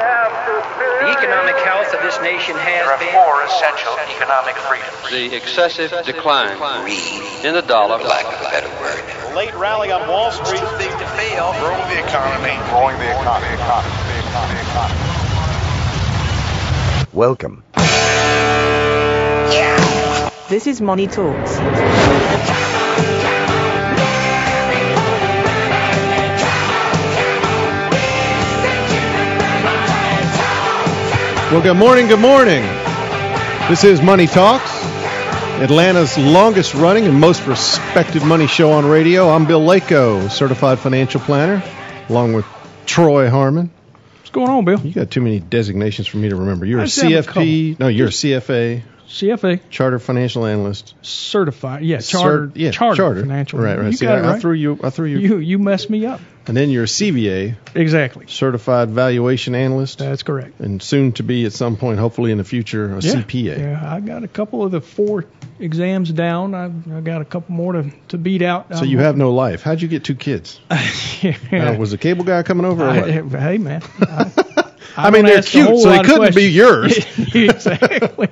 The economic health of this nation has There are been. four essential economic freedoms. the excessive decline in the dollar. lack of a better word. late rally on Wall Street. Too big to fail. Growing the economy. Growing the economy. economy, economy, economy. Welcome. This is Money Talks. Well, good morning, good morning. This is Money Talks, Atlanta's longest running and most respected money show on radio. I'm Bill Lako, certified financial planner, along with Troy Harmon. What's going on, Bill? You got too many designations for me to remember. You're I a CFP. No, you're a CFA, CFA Charter Financial Analyst. certified. Yeah, charter. Cert- yeah, financial. Right, right. You See, got I, right. I threw you. I threw you. you you messed me up. And then you're a CVA, Exactly. Certified Valuation Analyst, That's correct. and soon to be at some point, hopefully in the future, a Yeah. CPA. Yeah, I got a couple of the four exams down. I I got a couple more to to beat out. So you um, have no life. How'd you get two kids? yeah. Was the cable guy coming over? Or what? I- hey man. I, I mean, they're cute, so they couldn't be yours. exactly.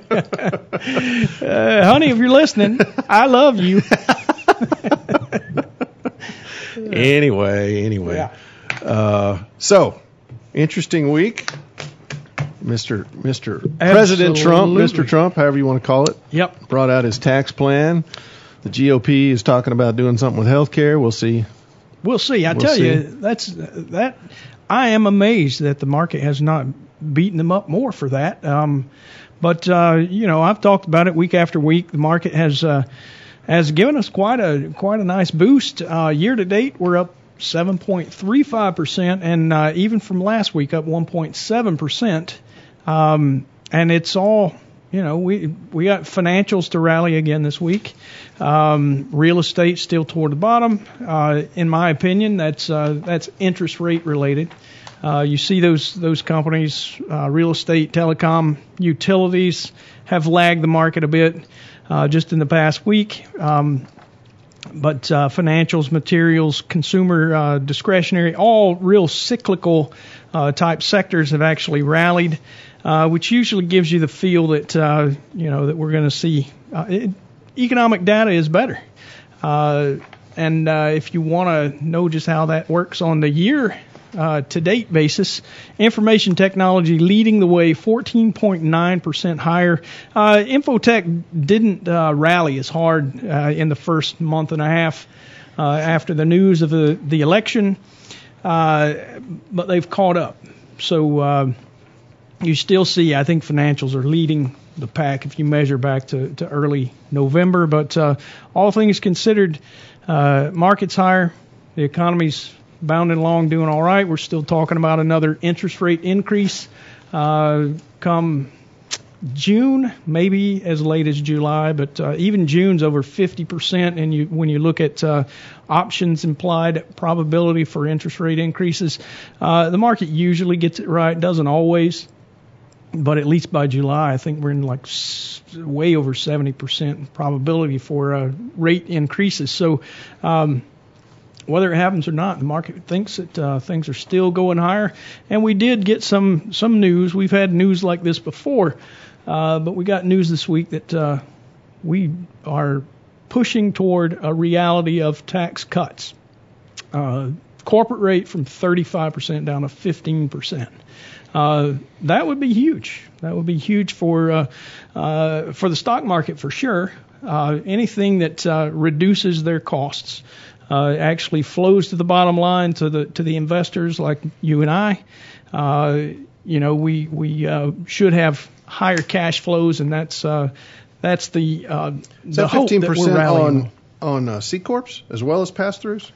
Uh, honey, if you're listening, I love you. anyway, anyway. Uh, so, interesting week. Mr. Mr. President Trump, Mr. Trump, however you want to call it, Yep. brought out his tax plan. The GOP is talking about doing something with health care. We'll see. We'll see. I We'll tell see. you, that's that. I am amazed that the market has not beaten them up more for that. Um, but uh, you know, I've talked about it week after week. The market has uh, has given us quite a quite a nice boost. Uh, year to date, we're up 7.35 percent, and uh, even from last week, up 1.7 percent. Um, and it's all you know, we we got financials to rally again this week. Um, real estate still toward the bottom. Uh, in my opinion, that's uh, that's interest rate related. Uh, you see those those companies, uh, real estate, telecom, utilities, have lagged the market a bit uh, just in the past week. Um, but uh, financials, materials, consumer uh, discretionary, all real cyclical uh, type sectors have actually rallied, which usually gives you the feel that you know that we're going to see it, economic data is better. And if you want to know just how that works on the year uh, to date basis, information technology leading the way, 14.9% higher. Uh, Infotech didn't uh, rally as hard uh, in the first month and a half uh, after the news of the, the election, uh, but they've caught up. So you still see, I think financials are leading the pack if you measure back to, to early November. But all things considered, market's higher, the economy's bounding along, doing all right. We're still talking about another interest rate increase uh, come June, maybe as late as July, but uh, even June's over 50%. And you, when you look at uh, options implied probability for interest rate increases, uh, the market usually gets it right. Doesn't always, but at least by July, I think we're in like way over 70% probability for uh, rate increases. So. Um, whether it happens or not, the market thinks that uh, things are still going higher. And we did get some some news. We've had news like this before, uh, but we got news this week that uh, we are pushing toward a reality of tax cuts. Uh, corporate rate from 35% down to 15%. Uh, that would be huge. That would be huge for uh, for the stock market for sure. Anything that reduces their costs uh, actually flows to the bottom line to the to the investors like you and I. Uh, you know, we we uh, should have higher cash flows, and that's uh, that's the uh, the hope that we're rallying on on uh, C corps as well as pass throughs?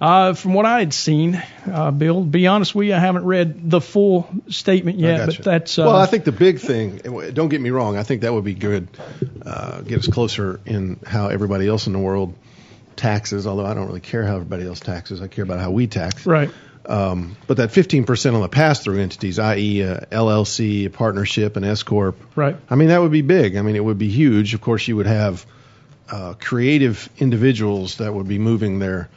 Uh, from what I had seen, uh, Bill, to be honest with you, I haven't read the full statement yet, but that's uh, well, I think the big thing. Don't get me wrong. I think that would be good. Uh, get us closer in how everybody else in the world taxes. Although I don't really care how everybody else taxes. I care about how we tax. right. Um, but that 15% on the pass-through entities, i.e., a LLC, a partnership, an S corp. Right. I mean, that would be big. I mean, it would be huge. Of course, you would have uh, creative individuals that would be moving their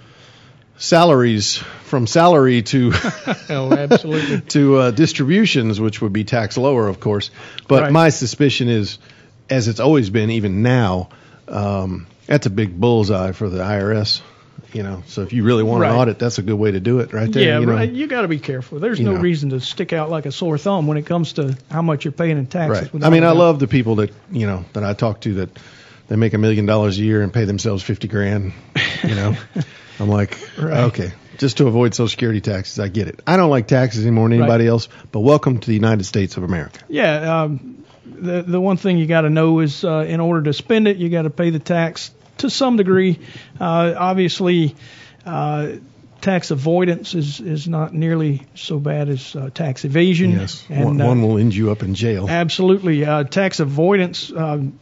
salaries from salary to Oh, absolutely. to uh, distributions, which would be taxed lower, of course. But Right. my suspicion is, as it's always been, even now, um, that's a big bullseye for the IRS. You know, so if you really want Right. an audit, that's a good way to do it, right there. yeah, you know? right. You got to be careful. There's no know. reason to stick out like a sore thumb when it comes to how much you're paying in taxes. Right. I mean, I love the people that you know that I talk to that they make a million dollars a year and pay themselves fifty grand. You know, I'm like, Right. okay, just to avoid Social Security taxes, I get it. I don't like taxes any more than Right. anybody else, but welcome to the United States of America. Yeah, um, the the one thing you got to know is uh, in order to spend it, you got to pay the tax to some degree. Uh, obviously, uh, tax avoidance is is not nearly so bad as uh, tax evasion. Yes, and one, uh, one will end you up in jail. Absolutely. Uh, tax avoidance um,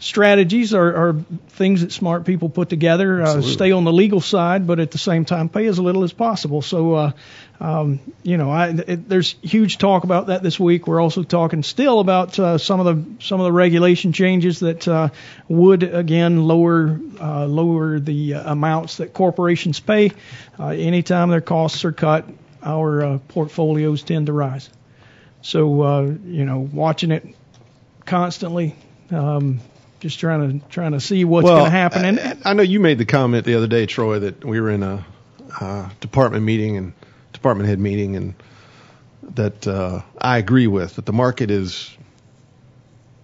strategies are, are things that smart people put together. Uh, stay on the legal side, but at the same time, pay as little as possible. So, uh, um, you know, I, it, there's huge talk about that this week. We're also talking still about uh, some of the some of the regulation changes that uh, would again lower uh, lower the uh, amounts that corporations pay. Uh, anytime their costs are cut, our uh, portfolios tend to rise. So, uh, you know, watching it constantly, um, just trying to trying to see what's well, going to happen. And I, I know you made the comment the other day, Troy, that we were in a uh, department meeting and department head meeting, and that uh, I agree with that the market is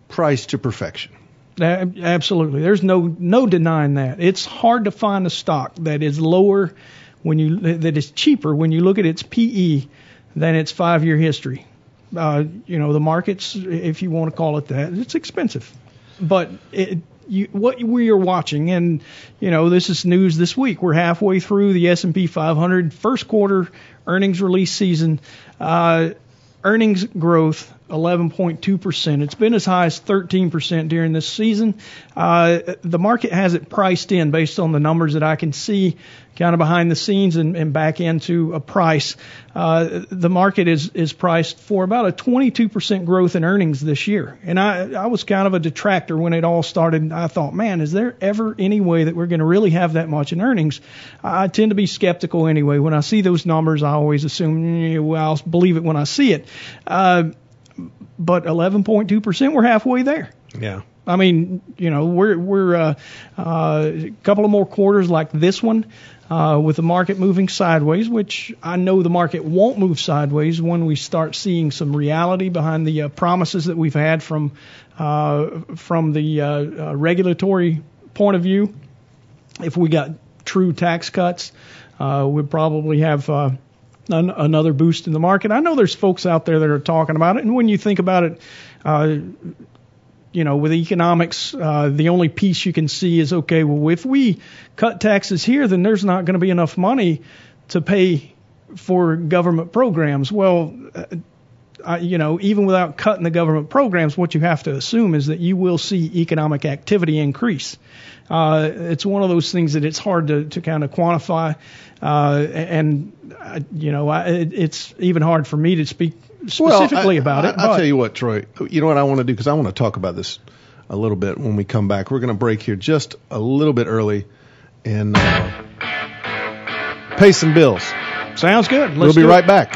priced to perfection. Absolutely. There's no no denying that. It's hard to find a stock that is lower when you that is cheaper when you look at its PE than its five year history. Uh, you know the markets, if you want to call it that, it's expensive, but it, you, what we are watching, and you know this is news this week. We're halfway through the S&P 500 first quarter earnings release season. Uh, earnings growth 11.2%. It's been as high as 13% during this season. Uh, the market has it priced in based on the numbers that I can see kind of behind the scenes and, and back into a price. Uh, the market is, is priced for about a 22% growth in earnings this year. And I, I was kind of a detractor when it all started. I thought, man, is there ever any way that we're going to really have that much in earnings? I tend to be skeptical anyway. When I see those numbers, I always assume, "Yeah, well, I'll believe it when I see it. Uh, but 11.2%, we're halfway there. Yeah. I mean, you know, we're we're uh, uh, a couple of more quarters like this one, uh, with the market moving sideways, which I know the market won't move sideways when we start seeing some reality behind the uh, promises that we've had from uh, from the uh, regulatory point of view. If we got true tax cuts, uh, we'd probably have. Uh, an, another boost in the market. I know there's folks out there that are talking about it, and when you think about it, uh, you know, with economics, uh, the only piece you can see is okay. Well, if we cut taxes here, then there's not going to be enough money to pay for government programs. Well, uh, you know, even without cutting the government programs, what you have to assume is that you will see economic activity increase. Uh, it's one of those things that it's hard to, to kind of quantify, uh, and uh, you know, I, it, it's even hard for me to speak specifically I- about I, it. I'll tell you what, Troy. You know what I want to do because I want to talk about this a little bit when we come back. We're going to break here just a little bit early and uh, pay some bills. Sounds good. Let's we'll be do it. right back.